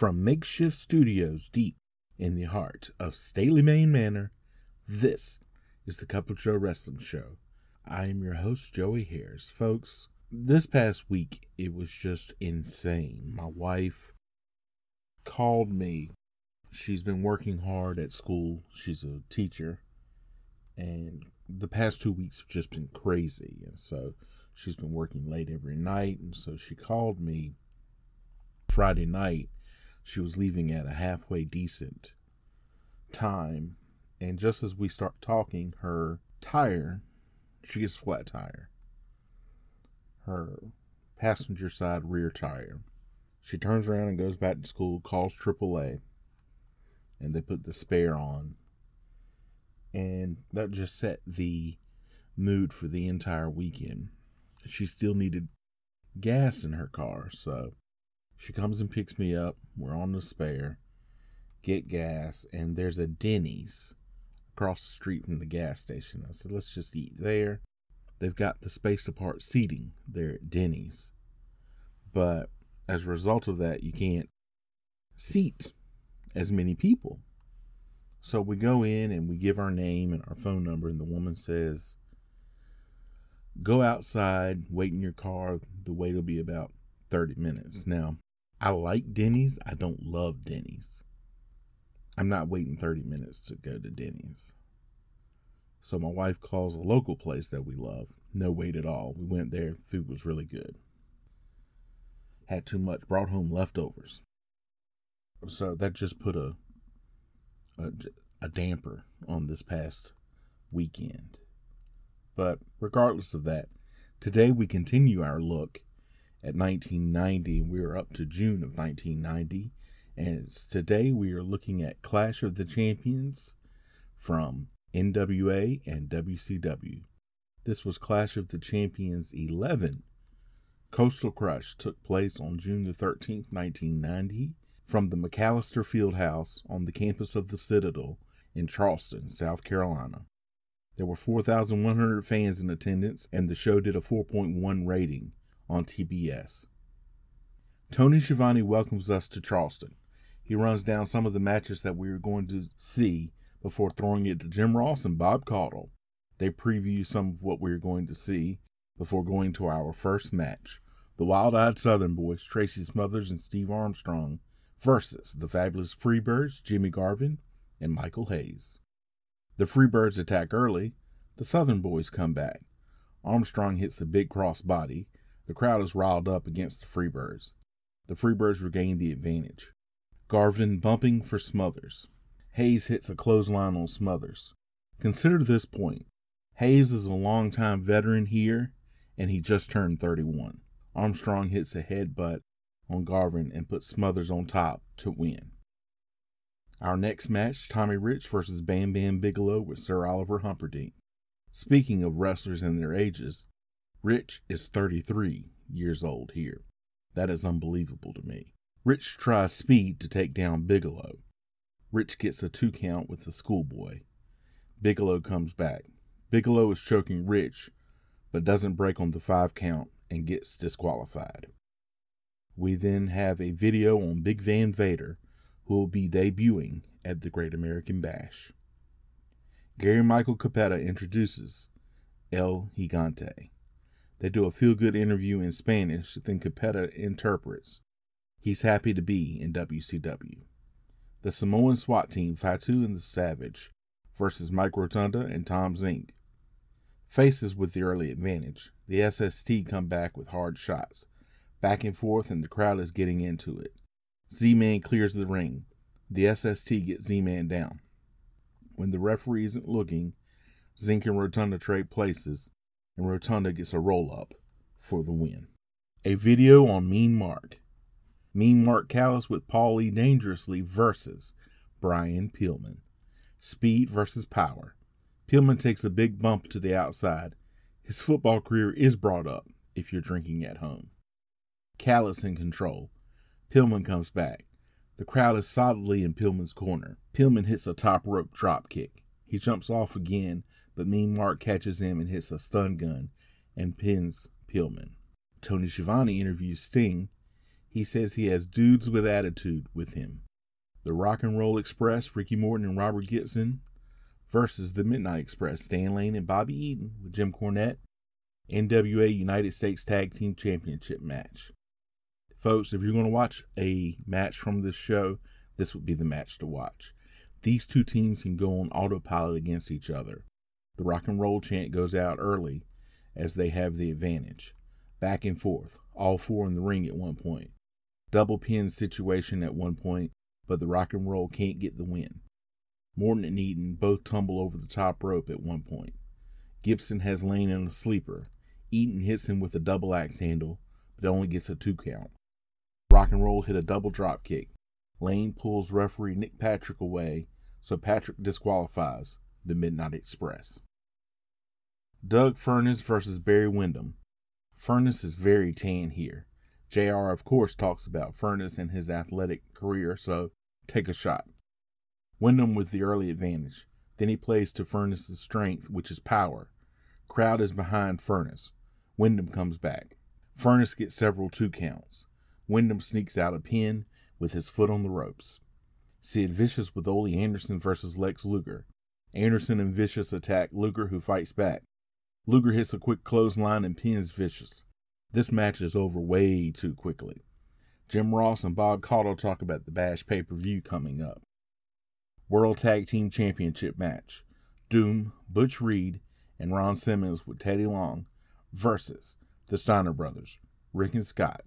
From makeshift studios deep in the heart of Stately, Maine Manor, this is the Cup of Joe Wrestling Show. I am your host, Joey Harris. Folks, this past week, it was just insane. My wife called me. She's been working hard at school. She's a teacher. And the past two weeks have just been crazy. And so she's been working late every night. And so she called me Friday night she was leaving at a halfway decent time. And just as we start talking her tire she gets flat tire. Her passenger side rear tire. She turns around and goes back to school calls aaa and they put the spare on. And that just set the mood for the entire weekend. She still needed gas in her car so she comes and picks me up. We're on the spare, get gas, and there's a Denny's across the street from the gas station. I said, let's just eat there. They've got the spaced apart seating there at Denny's. But as a result of that, you can't seat as many people. So we go in and we give our name and our phone number, and the woman says, Go outside, wait in your car. The wait will be about 30 minutes. Now, I like Denny's. I don't love Denny's. I'm not waiting 30 minutes to go to Denny's. So my wife calls a local place that we love. No wait at all. We went there. Food was really good. Had too much. Brought home leftovers. So that just put a a, a damper on this past weekend. But regardless of that, today we continue our look at 1990. We are up to June of 1990. And today we are looking at Clash of the Champions from NWA and WCW. This was Clash of the Champions 11. Coastal Crush took place on June the 13th, 1990, from the McAlister Fieldhouse on the campus of the Citadel in Charleston, South Carolina. There were 4,100 fans in attendance, and the show did a 4.1 rating on TBS. Tony Schiavone welcomes us to Charleston. He runs down some of the matches that we are going to see before throwing it to Jim Ross and Bob Caudle. They preview some of what we are going to see before going to our first match. The Wild Eyed Southern Boys, Tracy Smothers and Steve Armstrong, versus the Fabulous Freebirds, Jimmy Garvin and Michael Hayes. The Freebirds attack early. The Southern Boys come back. Armstrong hits the big cross body. The crowd is riled up against the Freebirds. The Freebirds regain the advantage. Garvin bumping for Smothers. Hayes hits a clothesline on Smothers. Consider this point. Hayes is a longtime veteran here, and he just turned 31. Armstrong hits a headbutt on Garvin and puts Smothers on top to win. Our next match, Tommy Rich versus Bam Bam Bigelow with Sir Oliver Humperdink. Speaking of wrestlers and their ages, Rich is 33 years old here. That is unbelievable to me. Rich tries speed to take down Bigelow. Rich gets a two count with the schoolboy. Bigelow comes back. Bigelow is choking Rich, but doesn't break on the five count and gets disqualified. We then have a video on Big Van Vader, who will be debuting at the Great American Bash. Gary Michael Cappetta introduces El Gigante. They do a feel good interview in Spanish, then Cappetta interprets. He's happy to be in WCW. The Samoan SWAT team, Fatu and the Savage, versus Mike Rotunda and Tom Zink. Faces with the early advantage. The SST come back with hard shots. Back and forth, and the crowd is getting into it. Z Man clears the ring. The SST gets Z Man down. When the referee isn't looking, Zink and Rotunda trade places, and Rotunda gets a roll up for the win. A video on Mean Mark. Mean Mark Callous with Paulie Dangerously versus Brian Pillman. Speed versus power. Pillman takes a big bump to the outside. His football career is brought up if you're drinking at home. Callous in control. Pillman comes back. The crowd is solidly in Pillman's corner. Pillman hits a top rope drop kick. He jumps off again, but Mean Mark catches him and hits a stun gun and pins Pillman. Tony Schiavone interviews Sting. He says he has dudes with attitude with him. The Rock and Roll Express, Ricky Morton and Robert Gibson versus the Midnight Express, Stan Lane and Bobby Eaton with Jim Cornette. NWA United States Tag Team Championship match. Folks, if you're going to watch a match from this show, this would be the match to watch. These two teams can go on autopilot against each other. The rock and roll chant goes out early as they have the advantage. Back and forth, all four in the ring at one point. Double pin situation at one point, but the rock and roll can't get the win. Morton and Eaton both tumble over the top rope at one point. Gibson has Lane in a sleeper. Eaton hits him with a double axe handle, but only gets a two count. Rock and Roll hit a double drop kick. Lane pulls referee Nick Patrick away, so Patrick disqualifies the Midnight Express. Doug Furnas versus Barry Windham. Furnas is very tan here. JR, of course, talks about Furnas and his athletic career, so take a shot. Windham with the early advantage. Then he plays to Furnas's strength, which is power. Crowd is behind Furnas. Windham comes back. Furnas gets several two counts. Windham sneaks out a pin with his foot on the ropes. Sid Vicious with Ole Anderson versus Lex Luger. Anderson and Vicious attack Luger, who fights back. Luger hits a quick clothesline and pins Vicious. This match is over way too quickly. Jim Ross and Bob Caudle talk about the Bash pay per view coming up. World Tag Team Championship match Doom, Butch Reed, and Ron Simmons with Teddy Long versus the Steiner brothers, Rick and Scott.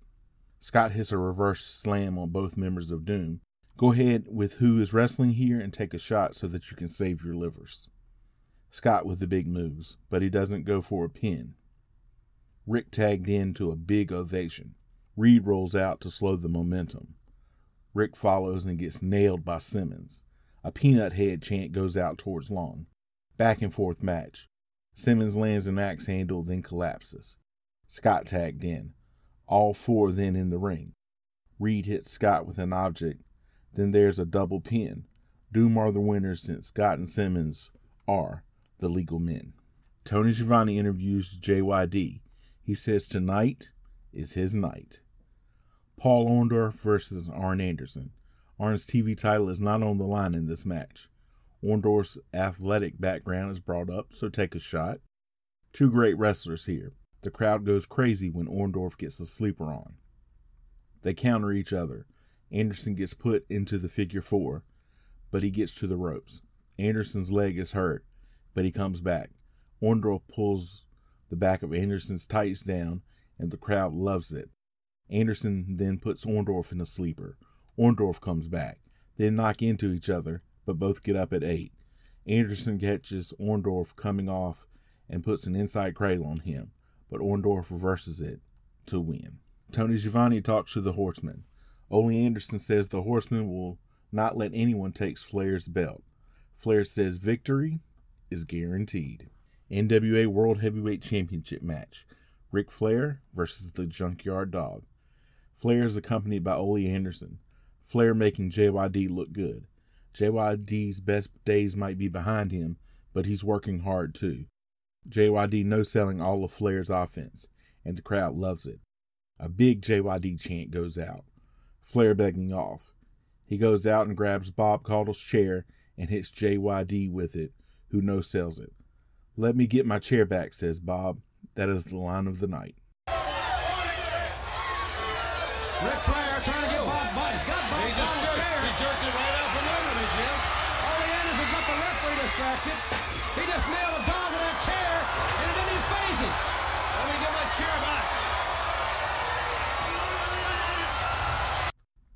Scott hits a reverse slam on both members of Doom. Go ahead with who is wrestling here and take a shot so that you can save your livers. Scott with the big moves, but he doesn't go for a pin. Rick tagged in to a big ovation. Reed rolls out to slow the momentum. Rick follows and gets nailed by Simmons. A peanut head chant goes out towards Long. Back and forth match. Simmons lands an axe handle, then collapses. Scott tagged in. All four then in the ring. Reed hits Scott with an object. Then there's a double pin. Doom are the winners since Scott and Simmons are the legal men. Tony Schiavone interviews JYD. He says tonight is his night. Paul Orndorff versus Arn Anderson. Arn's TV title is not on the line in this match. Orndorff's athletic background is brought up, so take a shot. Two great wrestlers here. The crowd goes crazy when Orndorff gets a sleeper on. They counter each other. Anderson gets put into the figure four, but he gets to the ropes. Anderson's leg is hurt, but he comes back. Orndorff pulls the back of Anderson's tights down, and the crowd loves it. Anderson then puts Orndorff in a sleeper. Orndorff comes back. They knock into each other, but both get up at eight. Anderson catches Orndorff coming off and puts an inside cradle on him, but Orndorff reverses it to win. Tony Schiavone talks to the Horseman. Ole Anderson says the Horseman will not let anyone take Flair's belt. Flair says victory is guaranteed. NWA World Heavyweight Championship match. Ric Flair versus the Junkyard Dog. Flair is accompanied by Ole Anderson. Flair making JYD look good. JYD's best days might be behind him, but he's working hard too. JYD no selling all of Flair's offense, and the crowd loves it. A big JYD chant goes out. Flair begging off. He goes out and grabs Bob Caudle's chair and hits JYD with it, who no sells it. Let me get my chair back, says Bob. That is the line of the night. Ric Flair trying to get Bob Bob. He's got Bob He just jerked, chair. he jerked it right out from under me, Jim. Ole Anderson's got the referee distracted. He just nailed a dog with that chair, and it didn't even faze him. Let me get my chair back.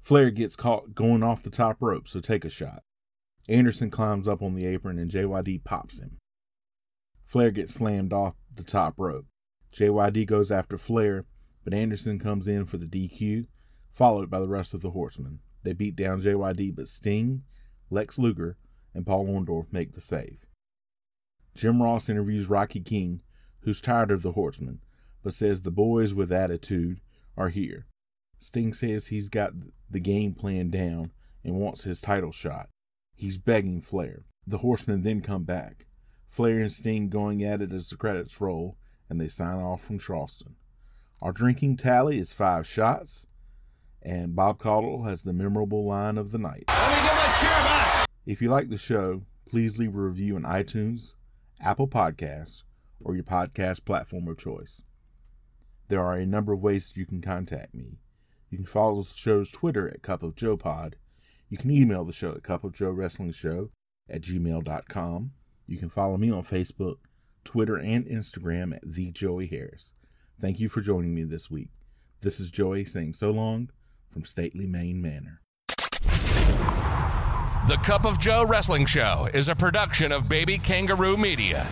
Flair gets caught going off the top rope, so take a shot. Anderson climbs up on the apron and JYD pops him. Flair gets slammed off the top rope. JYD goes after Flair, but Anderson comes in for the DQ, followed by the rest of the Horsemen. They beat down JYD, but Sting, Lex Luger, and Paul Orndorff make the save. Jim Ross interviews Rocky King, who's tired of the Horsemen, but says the boys with attitude are here. Sting says he's got the game plan down and wants his title shot. He's begging Flair. The Horsemen then come back. Flair and Sting going at it as the credits roll, and they sign off from Charleston. Our drinking tally is five shots, and Bob Caudle has the memorable line of the night. Let me get my chair back. If you like the show, please leave a review on iTunes, Apple Podcasts, or your podcast platform of choice. There are a number of ways you can contact me. You can follow the show's Twitter at Cup of Joe Pod. You can email the show at Cup of Joe Wrestling Show at gmail.com. You can follow me on Facebook, Twitter, and Instagram at The Joey Harris. Thank you for joining me this week. This is Joey saying so long from Stately Maine Manor. The Cup of Joe Wrestling Show is a production of Baby Kangaroo Media.